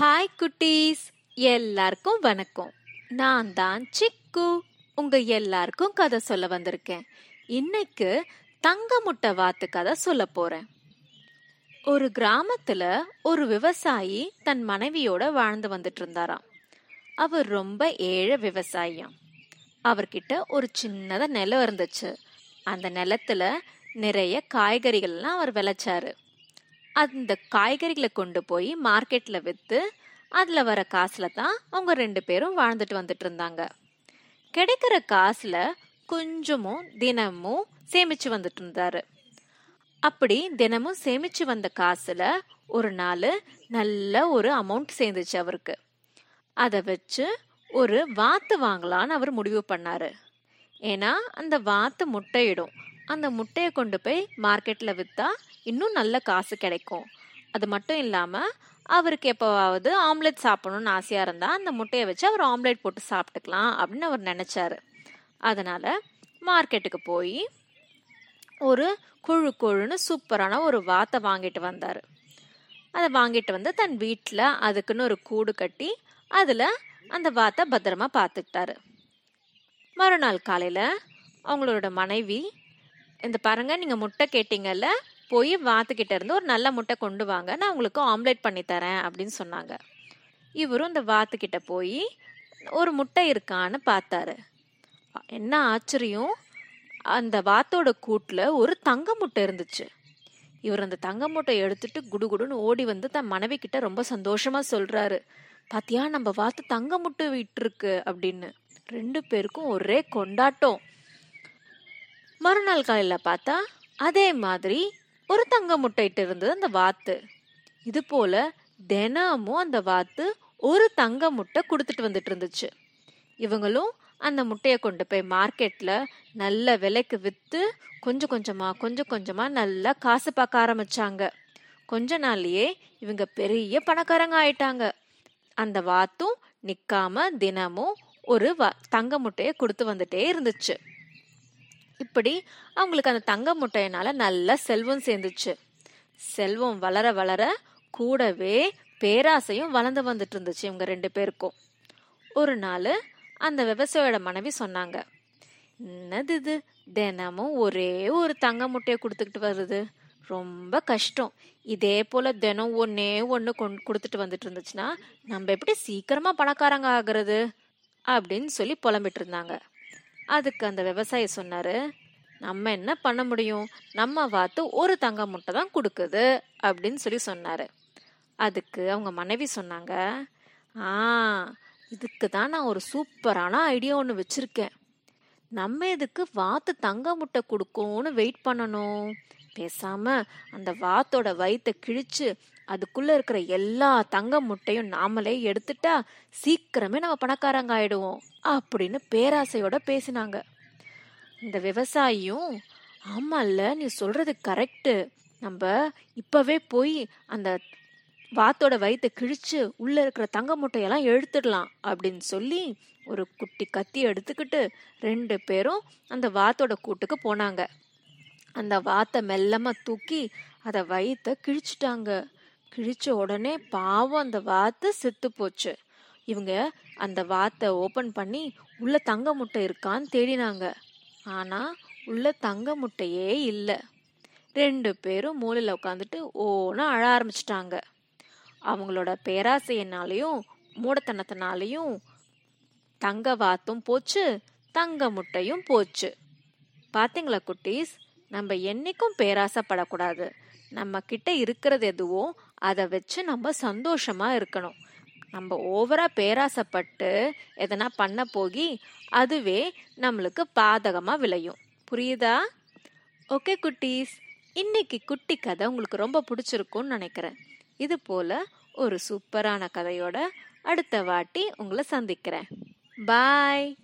Hi குட்டீஸ். எல்லாருக்கும் வணக்கம். நான் தான் சிக்கு. உங்க எல்லாருக்கும் கதை சொல்ல வந்திருக்கேன். இன்னைக்கு தங்க முட்டை வாத்து கதை சொல்ல போறேன். ஒரு கிராமத்துல ஒரு விவசாயி தன் மனைவியோட வாழ்ந்து வந்துட்டு இருந்தாராம். அவர் ரொம்ப ஏழை விவசாயம் அவர்கிட்ட ஒரு சின்னதா நிலம் இருந்துச்சு. அந்த நிலத்துல நிறைய காய்கறிகள்லாம் அவர் விளைச்சாரு. அந்த காய்கறிகளை கொண்டு போய் மார்க்கெட்டில் விற்று அதில் வர காசில் தான் அவங்க ரெண்டு பேரும் வாழ்ந்துட்டு வந்துட்டு இருந்தாங்க. கிடைக்கிற காசில் கொஞ்சமும் தினமும் சேமிச்சு வந்துட்டு இருந்தாரு. அப்படி தினமும் சேமிச்சு வந்த காசுல ஒரு நாள் நல்ல ஒரு அமௌண்ட் சேர்ந்துச்சு அவருக்கு. அதை வச்சு ஒரு வாத்து வாங்கலான்னு அவர் முடிவு பண்ணாரு. ஏன்னா அந்த வாத்து முட்டையிடும். அந்த முட்டையை கொண்டு போய் மார்க்கெட்டில் விற்றா இன்னும் நல்ல காசு கிடைக்கும். அது மட்டும் இல்லாமல் அவருக்கு எப்போவாவது ஆம்லெட் சாப்பிடணும்னு ஆசையாக இருந்தால் அந்த முட்டையை வச்சு அவர் ஆம்லெட் போட்டு சாப்பிட்டுக்கலாம் அப்படின்னு அவர் நினச்சாரு. அதனால் மார்க்கெட்டுக்கு போய் ஒரு குழு குழுன்னு சூப்பரான ஒரு வாத்தை வாங்கிட்டு வந்தார். அதை வாங்கிட்டு வந்து தன் வீட்டில் அதுக்குன்னு ஒரு கூடு கட்டி அதில் அந்த வாத்தை பத்திரமா பார்த்துக்கிட்டாரு. மறுநாள் காலையில் அவங்களோட மனைவி இந்த பாருங்க நீங்கள் முட்டை கேட்டீங்கல்ல போய் வாத்துக்கிட்ட இருந்து ஒரு நல்ல முட்டை கொண்டு வாங்க. நான் உங்களுக்கு ஆம்லேட் பண்ணி தரேன் அப்படின்னு சொன்னாங்க. இவரும் இந்த வாத்துக்கிட்ட போய் ஒரு முட்டை இருக்கான்னு பார்த்தாரு. என்ன ஆச்சரியம். அந்த வாத்தோட கூட்டில் ஒரு தங்க முட்டை இருந்துச்சு. இவர் அந்த தங்க முட்டை எடுத்துட்டு குடுகுடுன்னு ஓடி வந்து தன் மனைவி கிட்ட ரொம்ப சந்தோஷமா சொல்றாரு. பாத்தியா நம்ம வாத்து தங்க முட்டை விட்டுருக்கு அப்படின்னு. ரெண்டு பேருக்கும் ஒரே கொண்டாட்டம். மறுநாள் காலையில் பார்த்தா அதே மாதிரி ஒரு தங்க முட்டையிட்டு இருந்தது அந்த வாத்து. இது போல தினமும் அந்த வாத்து ஒரு தங்க முட்டை கொடுத்துட்டு வந்துட்டு இருந்துச்சு. இவங்களும் அந்த முட்டையை கொண்டு போய் மார்க்கெட்டில் நல்ல விலைக்கு விற்று கொஞ்சம் கொஞ்சமாக கொஞ்சம் கொஞ்சமாக நல்லா காசு பார்க்க ஆரம்பிச்சாங்க. கொஞ்ச நாள்லயே இவங்க பெரிய பணக்காரங்க ஆயிட்டாங்க. அந்த வாத்தும் நிற்காம தினமும் ஒரு தங்க முட்டையை கொடுத்து வந்துட்டே இருந்துச்சு. இப்படி அவங்களுக்கு அந்த தங்க முட்டையினால நல்ல செல்வம் சேர்ந்துச்சு. செல்வம் வளர வளர கூடவே பேராசையும் வளர்ந்து வந்துட்டு இருந்துச்சு இவங்க ரெண்டு பேருக்கும். ஒரு நாள் அந்த விவசாயியோட மனைவி சொன்னாங்க என்னது இது? தினமும் ஒரே ஒரு தங்க முட்டையை கொடுத்துக்கிட்டு வருது. ரொம்ப கஷ்டம். இதே போல தினம் ஒன்னே ஒன்று கொண்டு கொடுத்துட்டு வந்துட்டு இருந்துச்சுன்னா நம்ம எப்படி சீக்கிரமா பணக்காரங்க ஆகிறது? அப்படின்னு சொல்லி புலம்பிட்டு இருந்தாங்க அதுக்கு அந்த விவசாயி சொன்னாரு நம்ம என்ன பண்ண முடியும்? நம்ம வாத்து ஒரு தங்க முட்டை தான் கொடுக்குது அப்படின்னு சொல்லி சொன்னாரு. அதுக்கு அவங்க மனைவி சொன்னாங்க ஆ இதுக்கு தான் நான் ஒரு சூப்பரான ஐடியா ஒன்று வச்சுருக்கேன். நம்ம இதுக்கு வாத்து தங்க முட்டை கொடுக்கும்னு வெயிட் பண்ணணும்? பேசாம அந்த வாத்தோட வயிற்றை கிழிச்சு அதுக்குள்ள இருக்கிற எல்லா தங்க முட்டையும் நாமளே எடுத்துட்டா சீக்கிரமே நம்ம பணக்காரங்க ஆயிடுவோம் அப்படின்னு பேராசையோட பேசினாங்க. இந்த விவசாயியும் ஆமால்ல நீ சொல்றது கரெக்டு நம்ம இப்பவே போய் அந்த வாத்தோட வயிற்றை கிழிச்சு உள்ள இருக்கிற தங்க முட்டையெல்லாம் எழுத்துடலாம் அப்படின்னு சொல்லி ஒரு குட்டி கத்தி எடுத்துக்கிட்டு ரெண்டு பேரும் அந்த வாத்தோட கூட்டுக்கு போனாங்க. அந்த வாத்தை மெல்லமா தூக்கி அதை வயிற்ற கிழிச்சிட்டாங்க. கிழிச்ச உடனே பாவம் அந்த வாத்து செத்து போச்சு இவங்க அந்த வாத்தை ஓபன் பண்ணி உள்ள தங்க முட்டை இருக்கான்னு தேடினாங்க. ஆனா உள்ள தங்க முட்டையே இல்லை. ரெண்டு பேரும் மூலையில் உட்காந்துட்டு ஓன்னு அழ ஆரம்பிச்சிட்டாங்க. அவங்களோட பேராசையினாலையும் மூடத்தனத்தினாலையும் தங்க வாத்தும் போச்சு தங்க முட்டையும் போச்சு. பாத்தீங்களா குட்டீஸ்? நம்ம என்னைக்கும் பேராசைப்படக்கூடாது. நம்ம கிட்ட இருக்கிறது எதுவோ அதை வச்சு நம்ம சந்தோஷமா இருக்கணும். நம்ம ஓவரா பேராசைப்பட்டு எதனா பண்ண போகி அதுவே நம்மளுக்கு பாதகமா விளையும். புரியுதா? ஓகே குட்டீஸ். இன்னைக்கு குட்டி கதை உங்களுக்கு ரொம்ப பிடிச்சிருக்கும்னு நினைக்கிறேன். இது போல ஒரு சூப்பரான கதையோட அடுத்த வாட்டி உங்களை சந்திக்கிறேன். பாய்